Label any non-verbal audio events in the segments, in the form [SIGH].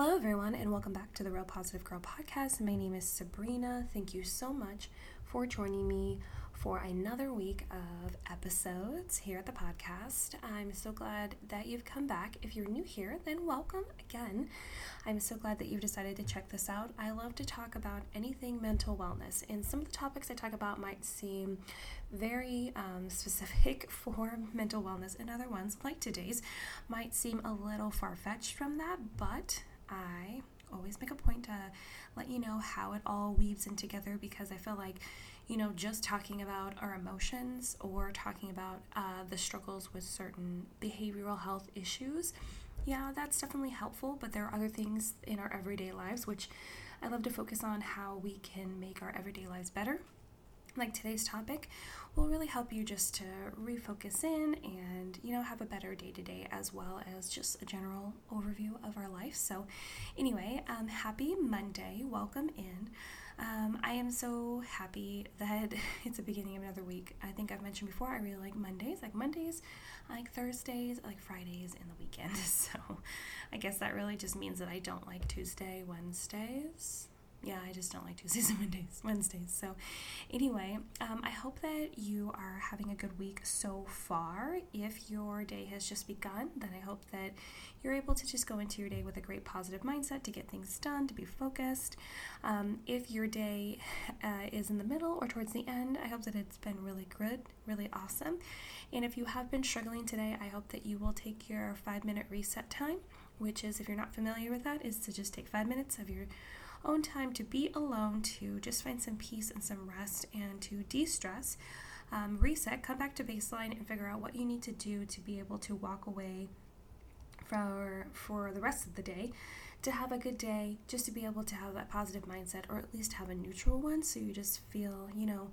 Hello, everyone, and welcome back to the Real Positive Girl podcast. My name is Sabrina. Thank you so much for joining me for another week of episodes here at the podcast. I'm so glad that you've come back. If you're new here, then welcome again. I'm so glad that you've decided to check this out. I love to talk about anything mental wellness, and some of the topics I talk about might seem very um, [LAUGHS] specific for mental wellness, and other ones, like today's, might seem a little far fetched from that, but I always make a point to let you know how it all weaves in together because I feel like, you know, just talking about our emotions or talking about uh, the struggles with certain behavioral health issues, yeah, that's definitely helpful, but there are other things in our everyday lives which I love to focus on how we can make our everyday lives better like today's topic will really help you just to refocus in and you know have a better day to day as well as just a general overview of our life. So anyway um, happy monday. Welcome in. Um, i am so happy that [LAUGHS] it's the beginning of another week. I think i've mentioned before i really like mondays. Like mondays I like thursdays I like fridays and the weekend. [LAUGHS] So i guess that really just means that i don't like tuesday wednesdays yeah, I just don't like Tuesdays [LAUGHS] and Wednesdays. Wednesdays. So, anyway, um, I hope that you are having a good week so far. If your day has just begun, then I hope that you're able to just go into your day with a great positive mindset to get things done, to be focused. Um, if your day uh, is in the middle or towards the end, I hope that it's been really good, really awesome. And if you have been struggling today, I hope that you will take your five minute reset time, which is, if you're not familiar with that, is to just take five minutes of your own time to be alone, to just find some peace and some rest, and to de stress, um, reset, come back to baseline, and figure out what you need to do to be able to walk away for, for the rest of the day. To have a good day, just to be able to have that positive mindset, or at least have a neutral one, so you just feel, you know,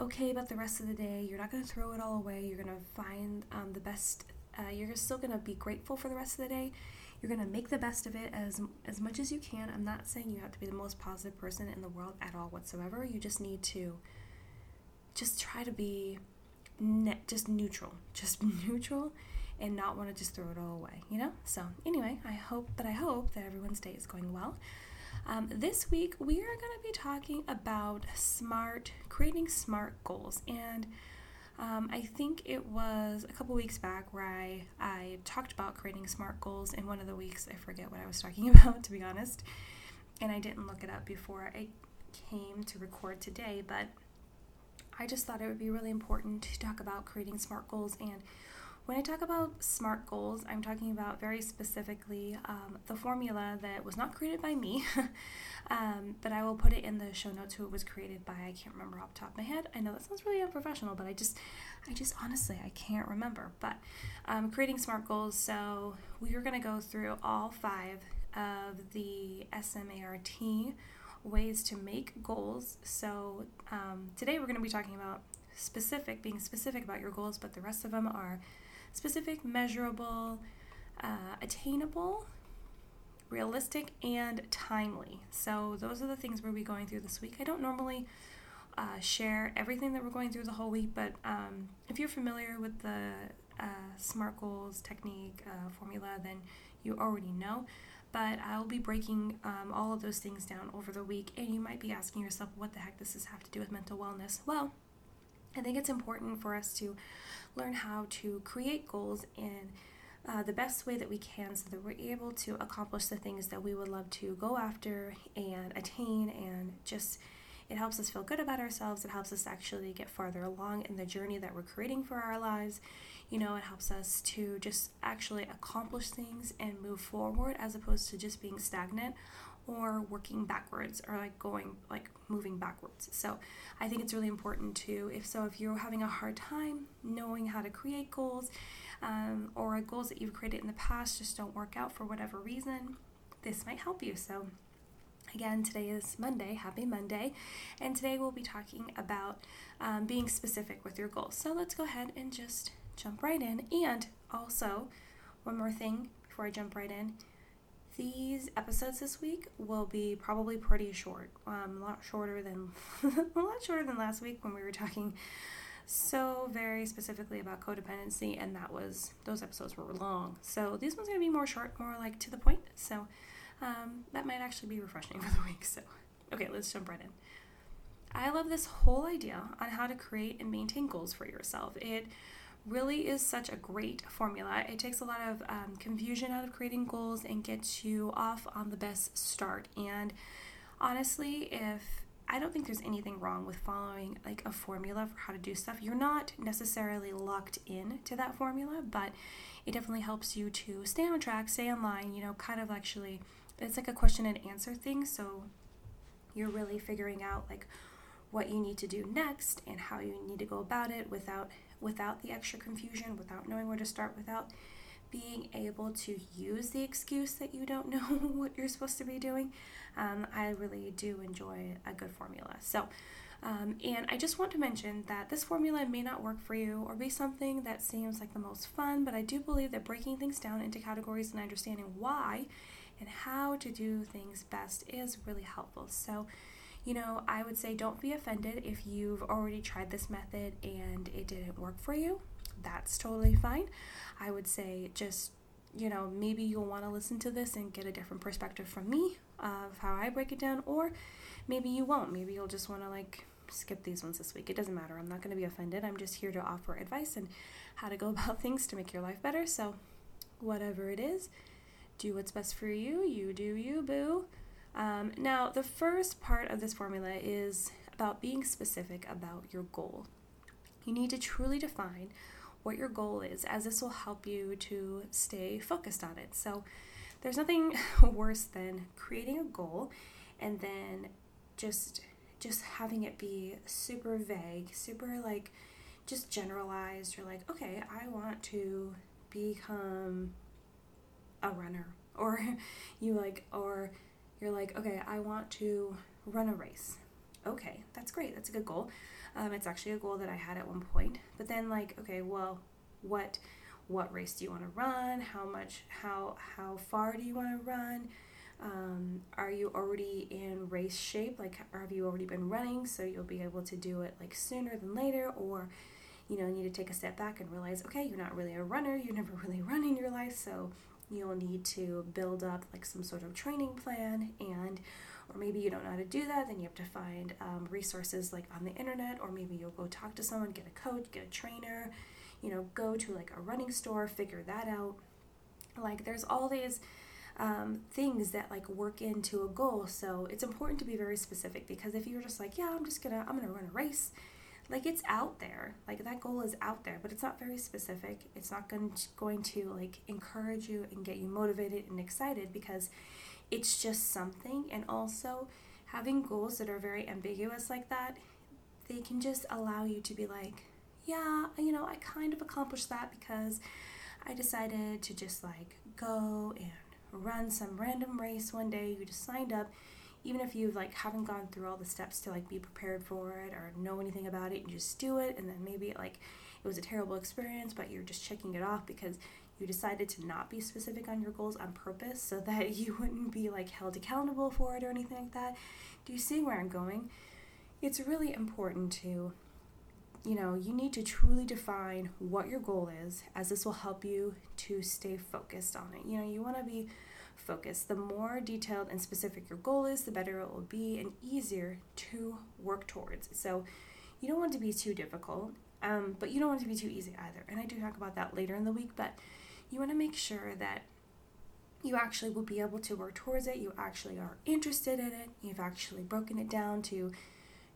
okay about the rest of the day. You're not going to throw it all away. You're going to find um, the best. Uh, you're still going to be grateful for the rest of the day you're going to make the best of it as as much as you can. I'm not saying you have to be the most positive person in the world at all whatsoever. You just need to just try to be ne- just neutral, [LAUGHS] just neutral and not want to just throw it all away, you know? So, anyway, I hope, but I hope that everyone's day is going well. Um, this week, we are going to be talking about smart, creating smart goals. And um, I think it was a couple weeks back where I, I talked about creating SMART goals. In one of the weeks, I forget what I was [LAUGHS] talking about, to be honest. And I didn't look it up before I came to record today, but I just thought it would be really important to talk about creating SMART goals. And when I talk about SMART goals, I'm talking about very specifically um, the formula that was not created by me. [LAUGHS] Um, but I will put it in the show notes who it was created by. I can't remember off the top of my head. I know that sounds really unprofessional, but I just, I just honestly, I can't remember. But um, creating SMART goals. So we are going to go through all five of the SMART ways to make goals. So um, today we're going to be talking about specific, being specific about your goals, but the rest of them are specific, measurable, uh, attainable, realistic, and timely. So, those are the things we'll be going through this week. I don't normally uh, share everything that we're going through the whole week, but um, if you're familiar with the uh, SMART goals technique uh, formula, then you already know. But I'll be breaking um, all of those things down over the week, and you might be asking yourself, what the heck does this have to do with mental wellness? Well, I think it's important for us to learn how to create goals in uh, the best way that we can so that we're able to accomplish the things that we would love to go after and attain. And just it helps us feel good about ourselves. It helps us actually get farther along in the journey that we're creating for our lives. You know it helps us to just actually accomplish things and move forward as opposed to just being stagnant or working backwards or like going like moving backwards so i think it's really important to if so if you're having a hard time knowing how to create goals um, or goals that you've created in the past just don't work out for whatever reason, this might help you. So, again, today is Monday. Happy Monday. And today we'll be talking about um, being specific with your goals. So, let's go ahead and just jump right in. And also, one more thing before I jump right in. These episodes this week will be probably pretty short. Um, a lot shorter than [LAUGHS] a lot shorter than last week when we were talking so very specifically about codependency, and that was those episodes were long. So these ones are gonna be more short, more like to the point. So um, that might actually be refreshing [LAUGHS] for the week. So, okay, let's jump right in. I love this whole idea on how to create and maintain goals for yourself. It really is such a great formula. It takes a lot of um, confusion out of creating goals and gets you off on the best start. And honestly, if I don't think there's anything wrong with following like a formula for how to do stuff. You're not necessarily locked in to that formula, but it definitely helps you to stay on track, stay in line, you know, kind of actually it's like a question and answer thing. So you're really figuring out like what you need to do next and how you need to go about it without without the extra confusion, without knowing where to start, without being able to use the excuse that you don't [LAUGHS] know what you're supposed to be doing. Um, I really do enjoy a good formula. So, um, and I just want to mention that this formula may not work for you or be something that seems like the most fun, but I do believe that breaking things down into categories and understanding why and how to do things best is really helpful. So, you know, I would say don't be offended if you've already tried this method and it didn't work for you. That's totally fine. I would say just, you know, maybe you'll want to listen to this and get a different perspective from me of how I break it down, or maybe you won't. Maybe you'll just want to like skip these ones this week. It doesn't matter. I'm not going to be offended. I'm just here to offer advice and how to go [LAUGHS] about things to make your life better. So, whatever it is, do what's best for you. You do you, boo. Um, now, the first part of this formula is about being specific about your goal. You need to truly define what your goal is, as this will help you to stay focused on it. So, there's nothing [LAUGHS] worse than creating a goal and then just just having it be super vague, super like just generalized. You're like, okay, I want to become a runner, or [LAUGHS] you like, or you're like, okay, I want to run a race. Okay, that's great. That's a good goal. Um, it's actually a goal that I had at one point. But then, like, okay, well, what what race do you want to run? How much? How how far do you want to run? Um, are you already in race shape? Like, have you already been running so you'll be able to do it like sooner than later? Or, you know, need to take a step back and realize, okay, you're not really a runner. You never [LAUGHS] really run in your life, so you'll need to build up like some sort of training plan and or maybe you don't know how to do that then you have to find um, resources like on the internet or maybe you'll go talk to someone get a coach get a trainer you know go to like a running store figure that out. Like there's all these um, things that like work into a goal so it's important to be very specific because if you're just like yeah i'm just gonna i'm gonna run a race like it's out there. Like that goal is out there but it's not very specific. It's not going to, going to like encourage you and get you motivated and excited because it's just something. And also having goals that are very ambiguous like that they can just allow you to be like yeah you know i kind of accomplished that because i decided to just like go and run some random race one day. You just signed up even if you've like haven't gone through all the steps to like be prepared for it or know anything about it, you just do it and then maybe it, like it was a terrible experience, but you're just checking it off because you decided to not be specific on your goals on purpose so [LAUGHS] that you wouldn't be like held accountable for it or anything like that. Do you see where I'm going? It's really important to you know, you need to truly define what your goal is, as this will help you to stay focused on it. You know, you want to be focus. The more detailed and specific your goal is, the better it will be and easier to work towards. So you don't want to be too difficult, um, but you don't want to be too easy either. And I do talk about that later in the week, but you want to make sure that you actually will be able to work towards it. You actually are interested in it. You've actually broken it down to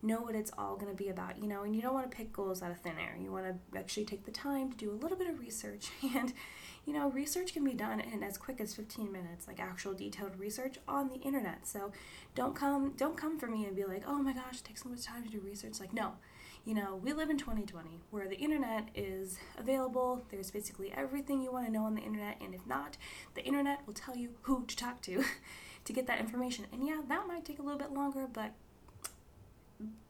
know what it's all going to be about, you know, and you don't want to pick goals out of thin air. You want to actually take the time to do a little bit of research [LAUGHS] and you know, research can be done in as quick as 15 minutes, like actual detailed research on the internet. So don't come don't come for me and be like, "Oh my gosh, it takes so much time to do research." Like, no. You know, we live in 2020 where the internet is available. There's basically everything you want to know on the internet, and if not, the internet will tell you who to talk to [LAUGHS] to get that information. And yeah, that might take a little bit longer, but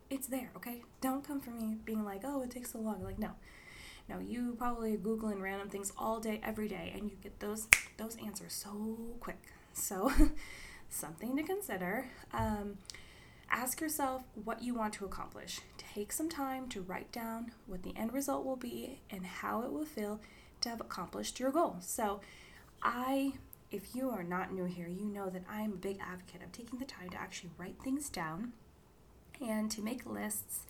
it's there, okay? Don't come for me being like, "Oh, it takes so long." Like, no now you probably googling random things all day, every day, and you get those those answers so quick. So [LAUGHS] something to consider. Um, ask yourself what you want to accomplish. Take some time to write down what the end result will be and how it will feel to have accomplished your goal. So I if you are not new here, you know that I am a big advocate of taking the time to actually write things down and to make lists.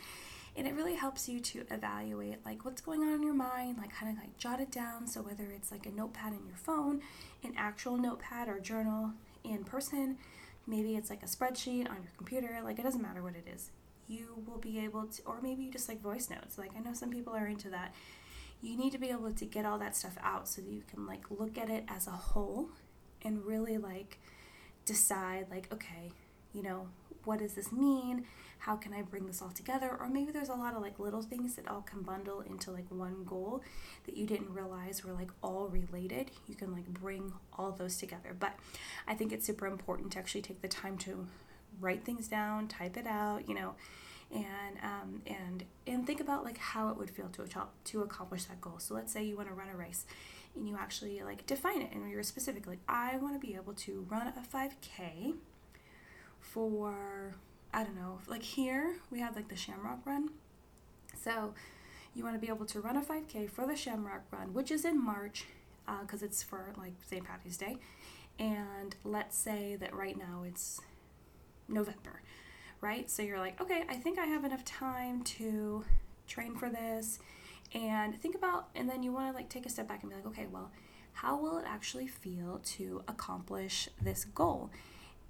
And it really helps you to evaluate like what's going on in your mind, like kind of like jot it down. So whether it's like a notepad in your phone, an actual notepad or journal in person, maybe it's like a spreadsheet on your computer, like it doesn't matter what it is. You will be able to, or maybe you just like voice notes. Like I know some people are into that. You need to be able to get all that stuff out so that you can like look at it as a whole and really like decide like okay, you know, what does this mean? How can I bring this all together? Or maybe there's a lot of like little things that all can bundle into like one goal that you didn't realize were like all related. You can like bring all those together. But I think it's super important to actually take the time to write things down, type it out, you know, and um, and and think about like how it would feel to to accomplish that goal. So let's say you want to run a race and you actually like define it and you're specific like I want to be able to run a 5k for I don't know, like here we have like the Shamrock Run. So you want to be able to run a 5k for the Shamrock Run, which is in March because uh, it's for like St. Patty's Day. And let's say that right now it's November, right? So you're like, okay, I think I have enough time to train for this and think about, and then you want to like take a step back and be like, okay, well, how will it actually feel to accomplish this goal?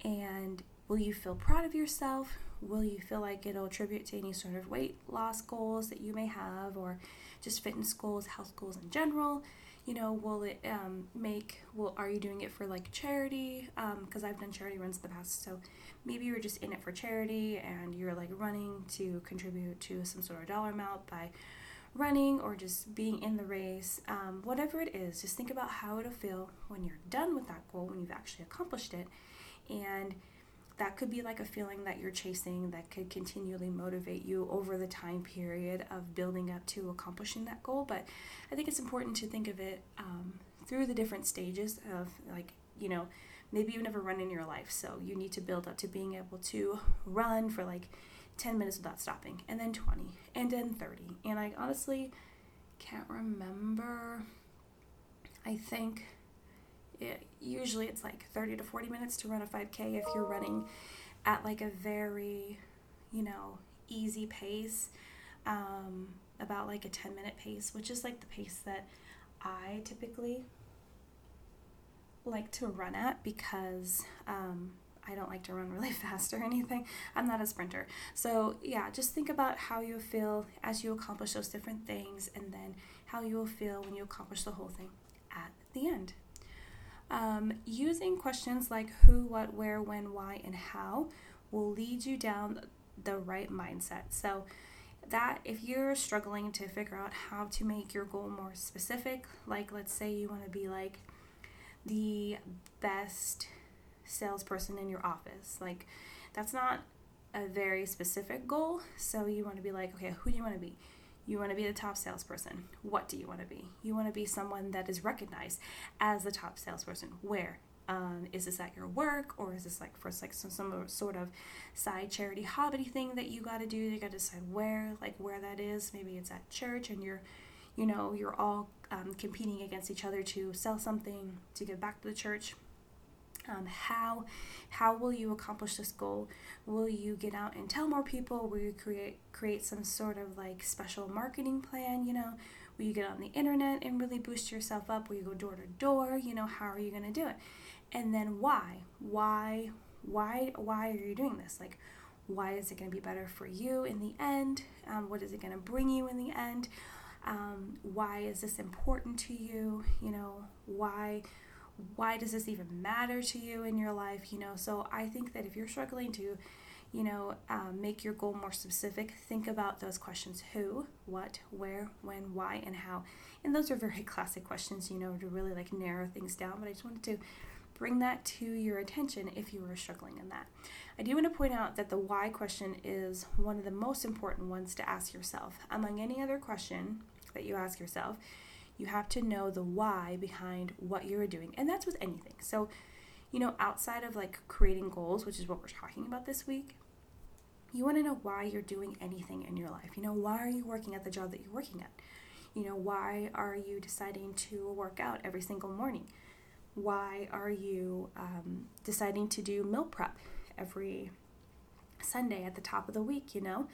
And Will you feel proud of yourself? Will you feel like it'll attribute to any sort of weight loss goals that you may have, or just fitness goals, health goals in general? You know, will it um, make? Well, are you doing it for like charity? Because um, I've done charity runs in the past, so maybe you're just in it for charity and you're like running to contribute to some sort of dollar amount by running or just being in the race, um, whatever it is, just think about how it'll feel when you're done with that goal, when you've actually accomplished it. And that could be like a feeling that you're chasing that could continually motivate you over the time period of building up to accomplishing that goal. But I think it's important to think of it um, through the different stages of like, you know, maybe you've never run in your life, so you need to build up to being able to run for like 10 minutes without stopping, and then 20, and then 30. And I honestly can't remember. I think it, usually it's like 30 to 40 minutes to run a 5K if you're running at like a very, you know, easy pace, um, about like a 10 minute pace, which is like the pace that I typically like to run at because um, I don't like to run really [LAUGHS] fast or anything. I'm not a sprinter. So, yeah, just think about how you feel as you accomplish those different things and then how you will feel when you accomplish the whole thing at the end. Um, using questions like who, what, where, when, why, and how will lead you down the right mindset. So, that if you're struggling to figure out how to make your goal more specific, like let's say you want to be like the best salesperson in your office, like that's not a very specific goal. So, you want to be like, okay, who do you want to be? You want to be the top salesperson. What do you want to be? You want to be someone that is recognized as the top salesperson. Where? Um, is this at your work or is this like for like some, some sort of side charity hobby thing that you got to do? You got to decide where, like where that is. Maybe it's at church and you're, you know, you're all um, competing against each other to sell something to give back to the church um, how how will you accomplish this goal? Will you get out and tell more people? Will you create create some sort of like special marketing plan you know? Will you get on the internet and really boost yourself up? Will you go door to door? You know how are you going to do it? And then why? Why why why are you doing this? Like why is it going to be better for you in the end? Um, what is it going to bring you in the end? Um, why is this important to you? You know why why does this even matter to you in your life you know? So i think that if you're struggling to you know um, make your goal more specific think about those questions who what where when why and how. And those are very [LAUGHS] classic questions you know to really like narrow things down but i just wanted to bring that to your attention if you were struggling in that. I do want to point out that the why question is one of the most important ones to ask yourself. Among any other question that you ask yourself you have to know the why behind what you're doing. And that's with anything. So, you know, outside of like creating goals, which is what we're talking about this week, you want to know why you're doing anything in your life. You know, why are you working at the job that you're working at? You know, why are you deciding to work out every single morning? Why are you um, deciding to do meal prep every Sunday at the top of the week? You know,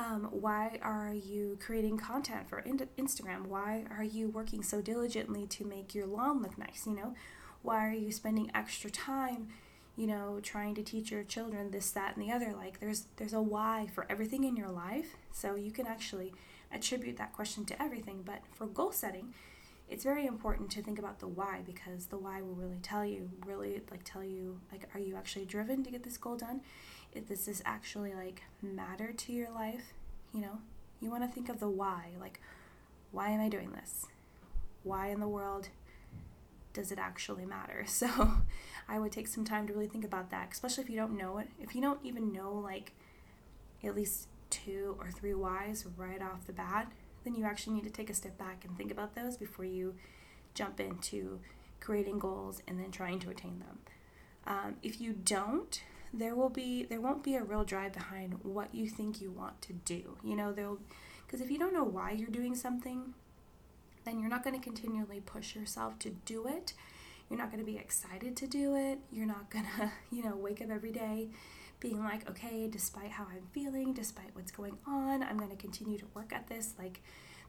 um, why are you creating content for in- Instagram? Why are you working so diligently to make your lawn look nice? You know, why are you spending extra time? You know, trying to teach your children this, that, and the other. Like, there's there's a why for everything in your life, so you can actually attribute that question to everything. But for goal setting, it's very important to think about the why because the why will really tell you, really like tell you, like, are you actually driven to get this goal done? If this actually like matter to your life? You know, you want to think of the why, like, why am I doing this? Why in the world does it actually matter? [LAUGHS] So I would take some time to really think about that, especially if you don't know it. If you don't even know, like, at least two or three whys right off the bat, then you actually need to take a step back and think about those before you jump into creating goals and then trying to attain them. Um, if you don't, there will be there won't be a real drive behind what you think you want to do. You know, there'll because if you don't know why you're doing something, then you're not going to continually push yourself to do it. You're not going to be excited to do it. You're not going [LAUGHS] to, you know, wake up every day being like, okay, despite how I'm feeling, despite what's going on, I'm going to continue to work at this. Like,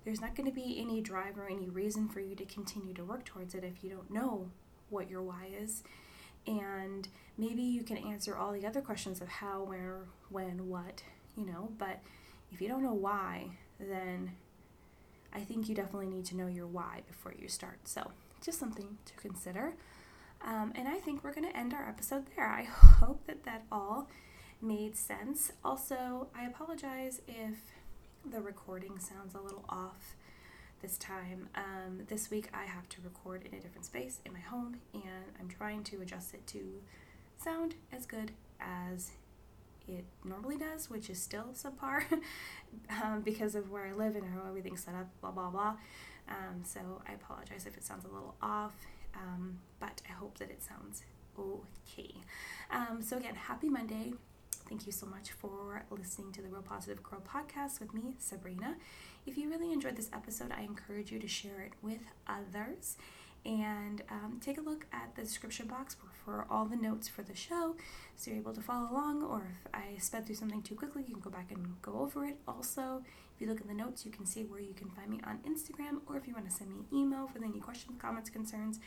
there's not going to be any drive or any reason for you to continue to work towards it if you don't know what your why is. And maybe you can answer all the other questions of how, where, when, what, you know, but if you don't know why, then I think you definitely need to know your why before you start. So, just something to consider. Um, and I think we're going to end our episode there. I [LAUGHS] hope that that all made sense. Also, I apologize if the recording sounds a little off this time. Um, this week I have to record in a different space in my home, and I'm trying to adjust it to sound as good as it normally does, which is still subpar [LAUGHS] um, because of where I live and how everything's set up, blah blah blah. Um, so I apologize if it sounds a little off, um, but I hope that it sounds okay. Um, so again, happy Monday. Thank you so much for listening to the Real Positive Girl podcast with me, Sabrina. If you really enjoyed this episode, I encourage you to share it with others. And um, take a look at the description box for, all the notes for the show so you're able to follow along or if i sped through something too quickly you can go back and go over it. Also if you look in the notes you can see where you can find me on instagram or if you want to send me an email with any questions comments concerns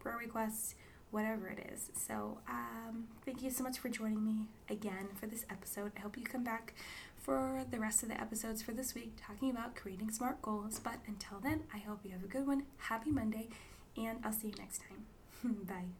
prayer requests whatever it is. So um, thank you so much for joining me again for this episode. I hope you come back for the rest of the episodes for this week talking about creating smart goals but until then i hope you have a good one happy monday and I'll see you next time. [LAUGHS] Bye.